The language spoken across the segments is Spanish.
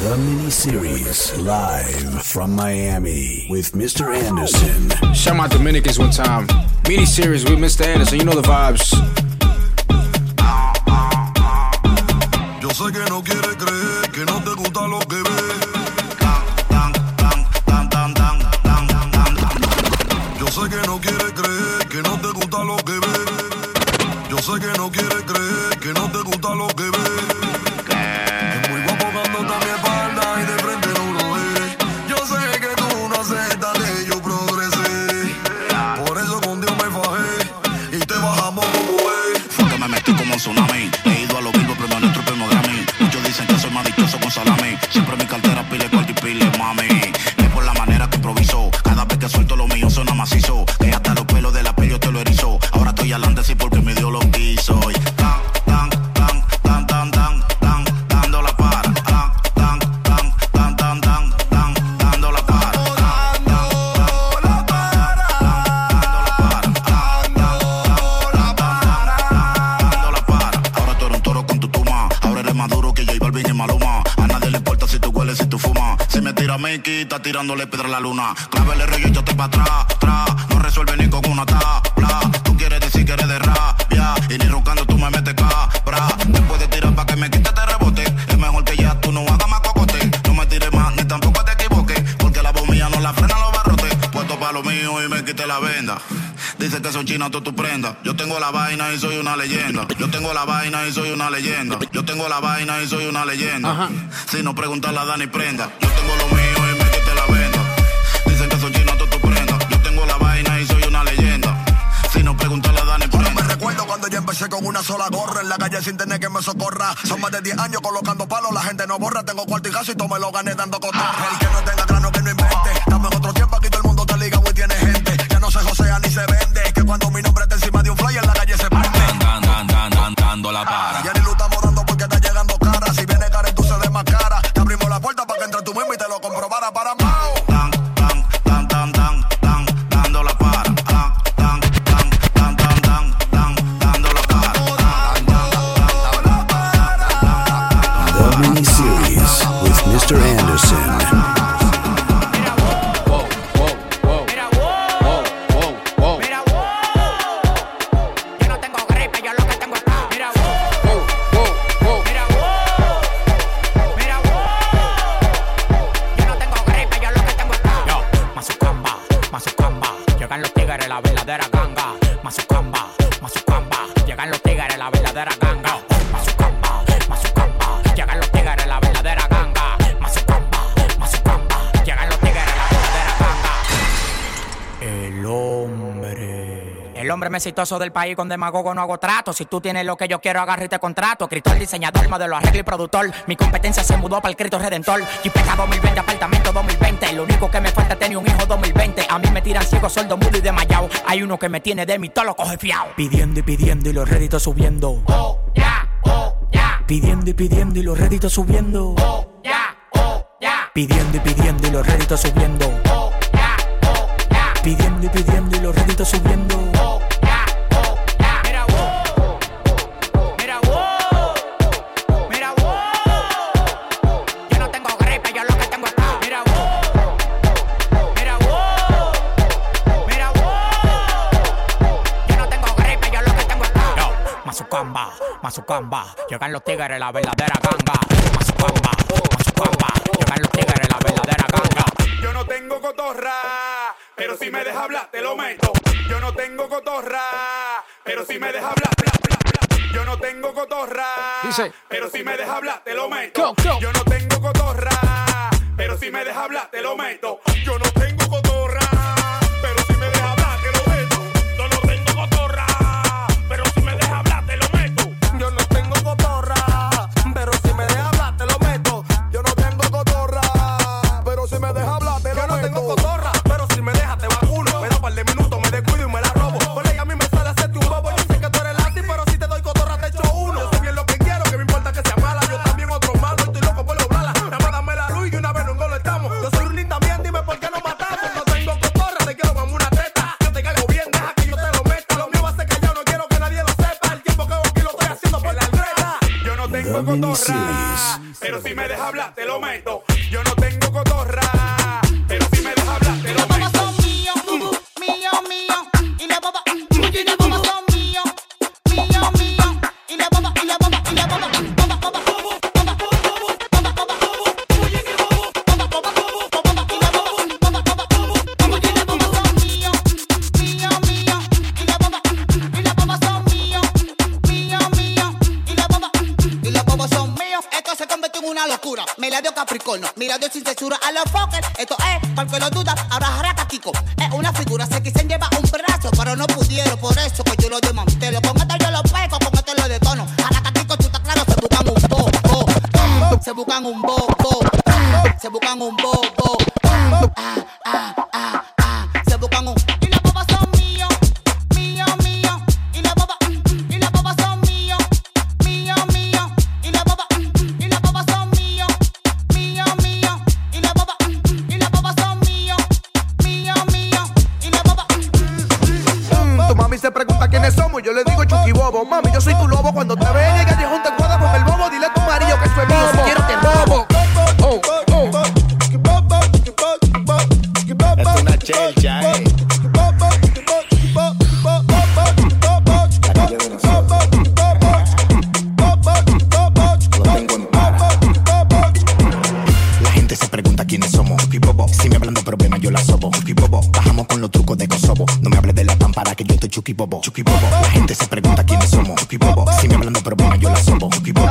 The mini-series live from Miami with Mr. Anderson. Shout out Dominicans one time. Mini series with Mr. Anderson, you know the vibes. Yo sé que no quieres creer que no te gusta lo que ves. Yo sé que no quieres creer que no te gusta lo que ves. Yo sé que no quieres creer tirándole piedra a la luna. Clávele rollo y yo te pa' atrás. No resuelve ni con una tabla. Tú quieres decir que eres de rabia. Y ni roncando tú me metes cabra. Después de tirar pa' que me quite te rebote. Es mejor que ya tú no hagas más cocote. No me tires más ni tampoco te equivoques. Porque la mía no la frena los barrotes. Puesto pa' lo mío y me quite la venda. Dice que soy chino, tú tu prenda. Yo tengo la vaina y soy una leyenda. Yo tengo la vaina y soy una leyenda. Yo tengo la vaina y soy una leyenda. Si no preguntarle a Dani prenda. Yo empecé con una sola gorra en la calle sin tener que me socorra. Son más de 10 años colocando palos, la gente no borra. Tengo cuarto y gasto y todo me lo gané dando cotorra. El hombre más exitoso del país con demagogo no hago trato. Si tú tienes lo que yo quiero, agarro y te contrato. Escritor, diseñador, modelo, arreglo y productor. Mi competencia se mudó para el Cristo Redentor. Jipeta 2020, apartamento 2020. Lo único que me falta es tener un hijo 2020. A mí me tiran ciego, sordo, mudo y desmayado. Hay uno que me tiene de mí, todo lo coge fiao. Pidiendo y pidiendo y los réditos subiendo. Oh, ya, oh, ya. Pidiendo y pidiendo y los réditos subiendo. Oh, ya, oh, ya. Pidiendo y pidiendo y los réditos subiendo. Oh, ya, oh, ya. Pidiendo y pidiendo y los réditos subiendo. Mazucamba. Llegan los tigres, la verdadera ganga. Mazucamba, Mazucamba. Llegan los tigres, la verdadera ganga. Yo no tengo cotorra, pero si me deja hablar, te lo meto. Yo no tengo cotorra, pero si me deja hablar, bla, bla, bla. Yo no tengo cotorra, Dice. pero si me deja hablar, te lo meto. Go, go. Yo no tengo cotorra, pero si me deja hablar, te lo meto. Yo una figura, se quisen llevar un brazo, pero no pudieron. Por eso pregunta quiénes somos, yo le digo Chucky Bobo. Mami, yo soy tu lobo. Cuando te ve en el callejón te encuentras con el bobo. Dile a tu marido que es mío. Si quiero te robo. Oh, oh. Es una chelcha, eh. Lo tengo en para. La gente se pregunta quiénes somos. Chucky Bobo. Si me hablan de problemas, yo la sobo. Bajamos con los trucos de Kosovo. No me hables de que yo estoy Chucky Bobo. Chucky Bobo. La gente se pregunta quiénes somos. Chucky Bobo. Si me hablan de problemas, yo la sobo. Chucky Bobo.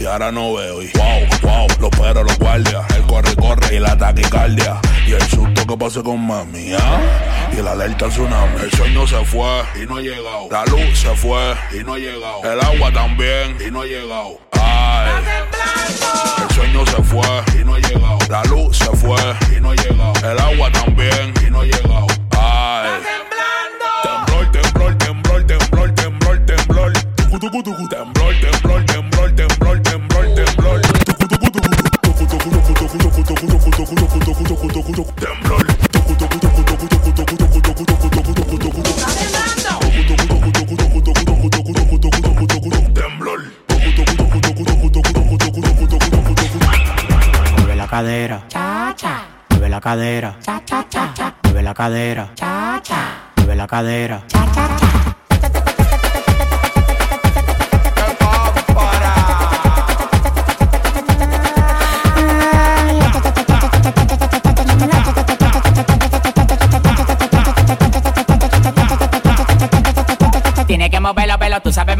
Y ahora no veo. Y wow, wow, los perros, los guardias, el corre, corre y la taquicardia. Y el susto que pasó con mami, ¿ah? Y la alerta tsunami. El sueño se fue y no ha llegado. La luz se fue y no ha llegado. El agua también y no ha llegado. Ay. El sueño se fue y no ha llegado. La luz se fue y no ha llegado. El agua también y no ha llegado. Ay. Temblor, temblor, temblor, temblor, temblor. Temblor, temblor, temblor, temblor, cadera. Cha, cha. Mueve la cadera. Cha, cha, cha, cha. Mueve la cadera. Cha, cha. Mueve la cadera. Cha, cha, cha.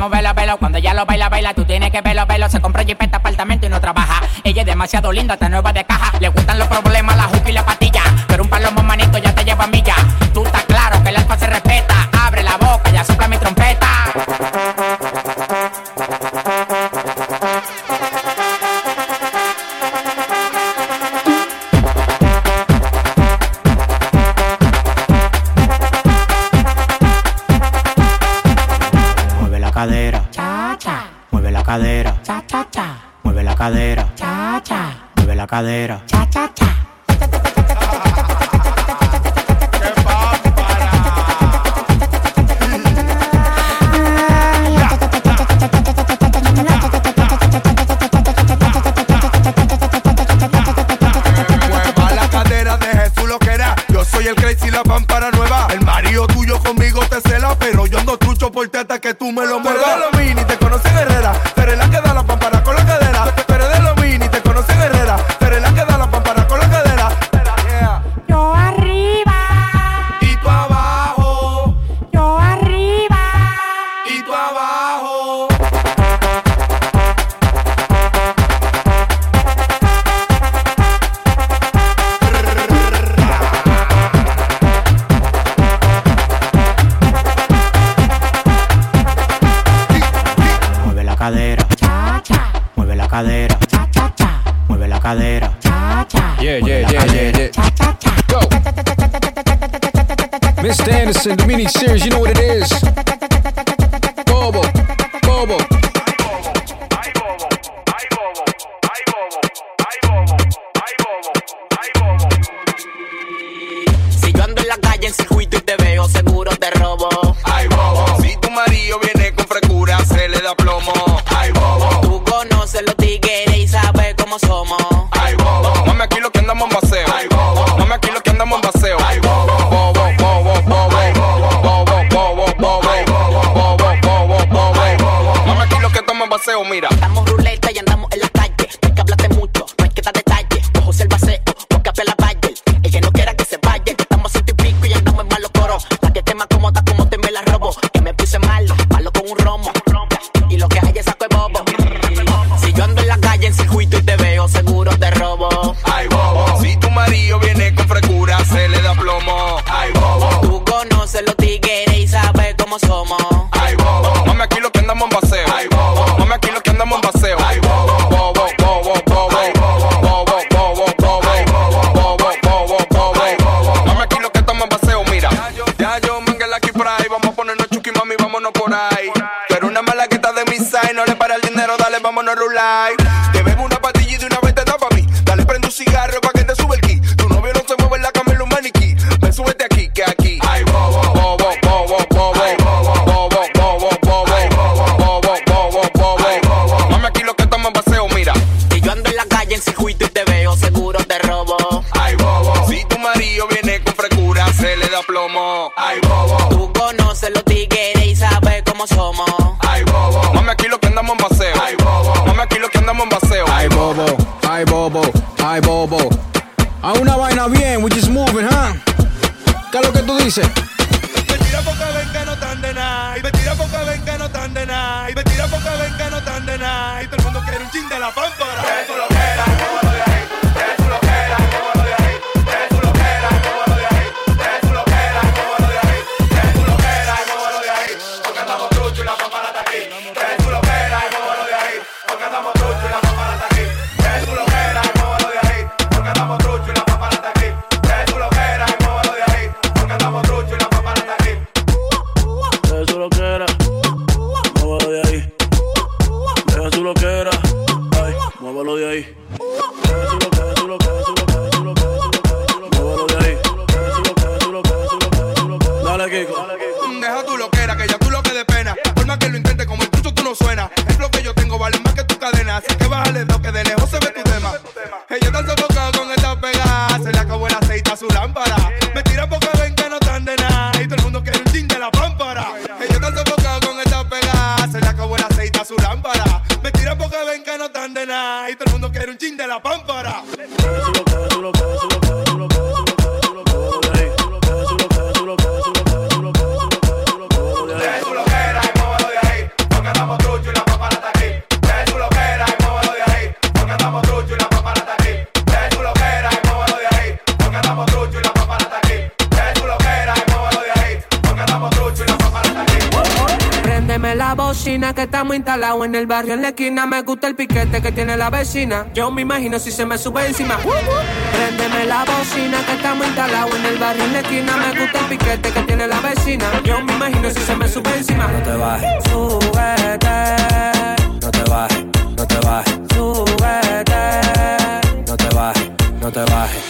Moverlo, velo. Cuando ella lo baila, baila, tú tienes que verlo, velo. Se compró jipeta, apartamento y no trabaja. Ella es demasiado linda, está nueva de caja. Le gustan los problemas, la juca y la patilla. Pero un palomo manito ya cadera. Cha, cha, cha. Mueve la cadera. Cha, cha. Mueve la cadera. Cha, cha, cha. Mueva la cadera de Jesús lo que era. Yo soy el crazy, la pámpara nueva. El marido tuyo conmigo te cela, pero yo ando trucho por ti hasta que tú me lo muevas. Lo mini, te conocen Herrera. cadera. Yeah, yeah, yeah, the mini series, you know what it is. Bobo, Bobo. Si yo ando en la calle en circuito y te veo, seguro te robo. life. que ya tú lo que de pena. Por más que lo intente, como el tú no suena. es lo que yo tengo vale más que tu cadena. que estamos instalados en el barrio en la esquina. Me gusta el piquete que tiene la vecina. Yo me imagino si se me sube encima. Préndeme la bocina que estamos instalados en el barrio en la esquina. Me gusta el piquete que tiene la vecina. Yo me imagino si se me sube encima. No te bajes, súbete. No te bajes, no te bajes, súbete. No te bajes, no te bajes.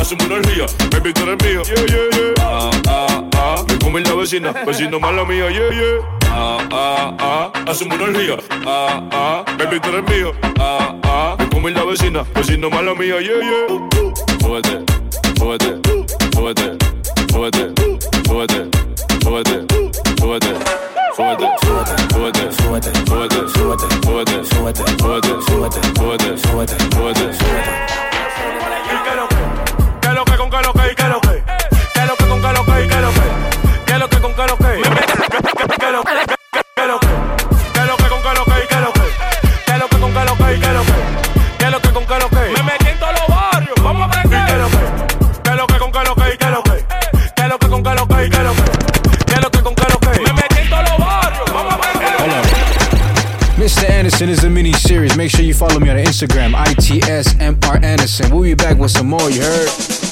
hacemos una orgía, baby, tú eres mío. Yeah, yeah, yeah. Ah, ah, ah, me come la vecina, vecino mala mía, yeah, yeah. Ah, ah, ah, hacemos una. Ah, ah, baby, tú eres mío. Ah, ah, me come la vecina, vecino mala mía, yeah, yeah. Súbete, súbete, súbete, súbete, súbete, súbete, súbete. Súbete, súbete, súbete, súbete, súbete, súbete, súbete, súbete. ¿Qué lo que qué lo que qué lo que? ¿Qué lo que con qué lo que qué lo que? ¿Qué lo que con qué lo que? ¿Qué lo que? ¿Qué lo que? ¿Qué lo que con qué lo que qué lo que? ¿Qué lo que con qué lo que qué lo que? ¿Qué lo que con qué lo que? Me metí en todos los barrios, vamos a aprender. ¿Qué lo que? ¿Qué lo que con qué lo que qué lo que? ¿Qué lo que con qué lo que qué lo que? ¿Qué lo que con qué lo que? Me metí en todos los barrios, vamos a aprender. Mr. Anderson is a mini series. Make sure you follow me on Instagram, ITSMR Anderson. We'll be back with some more, you heard?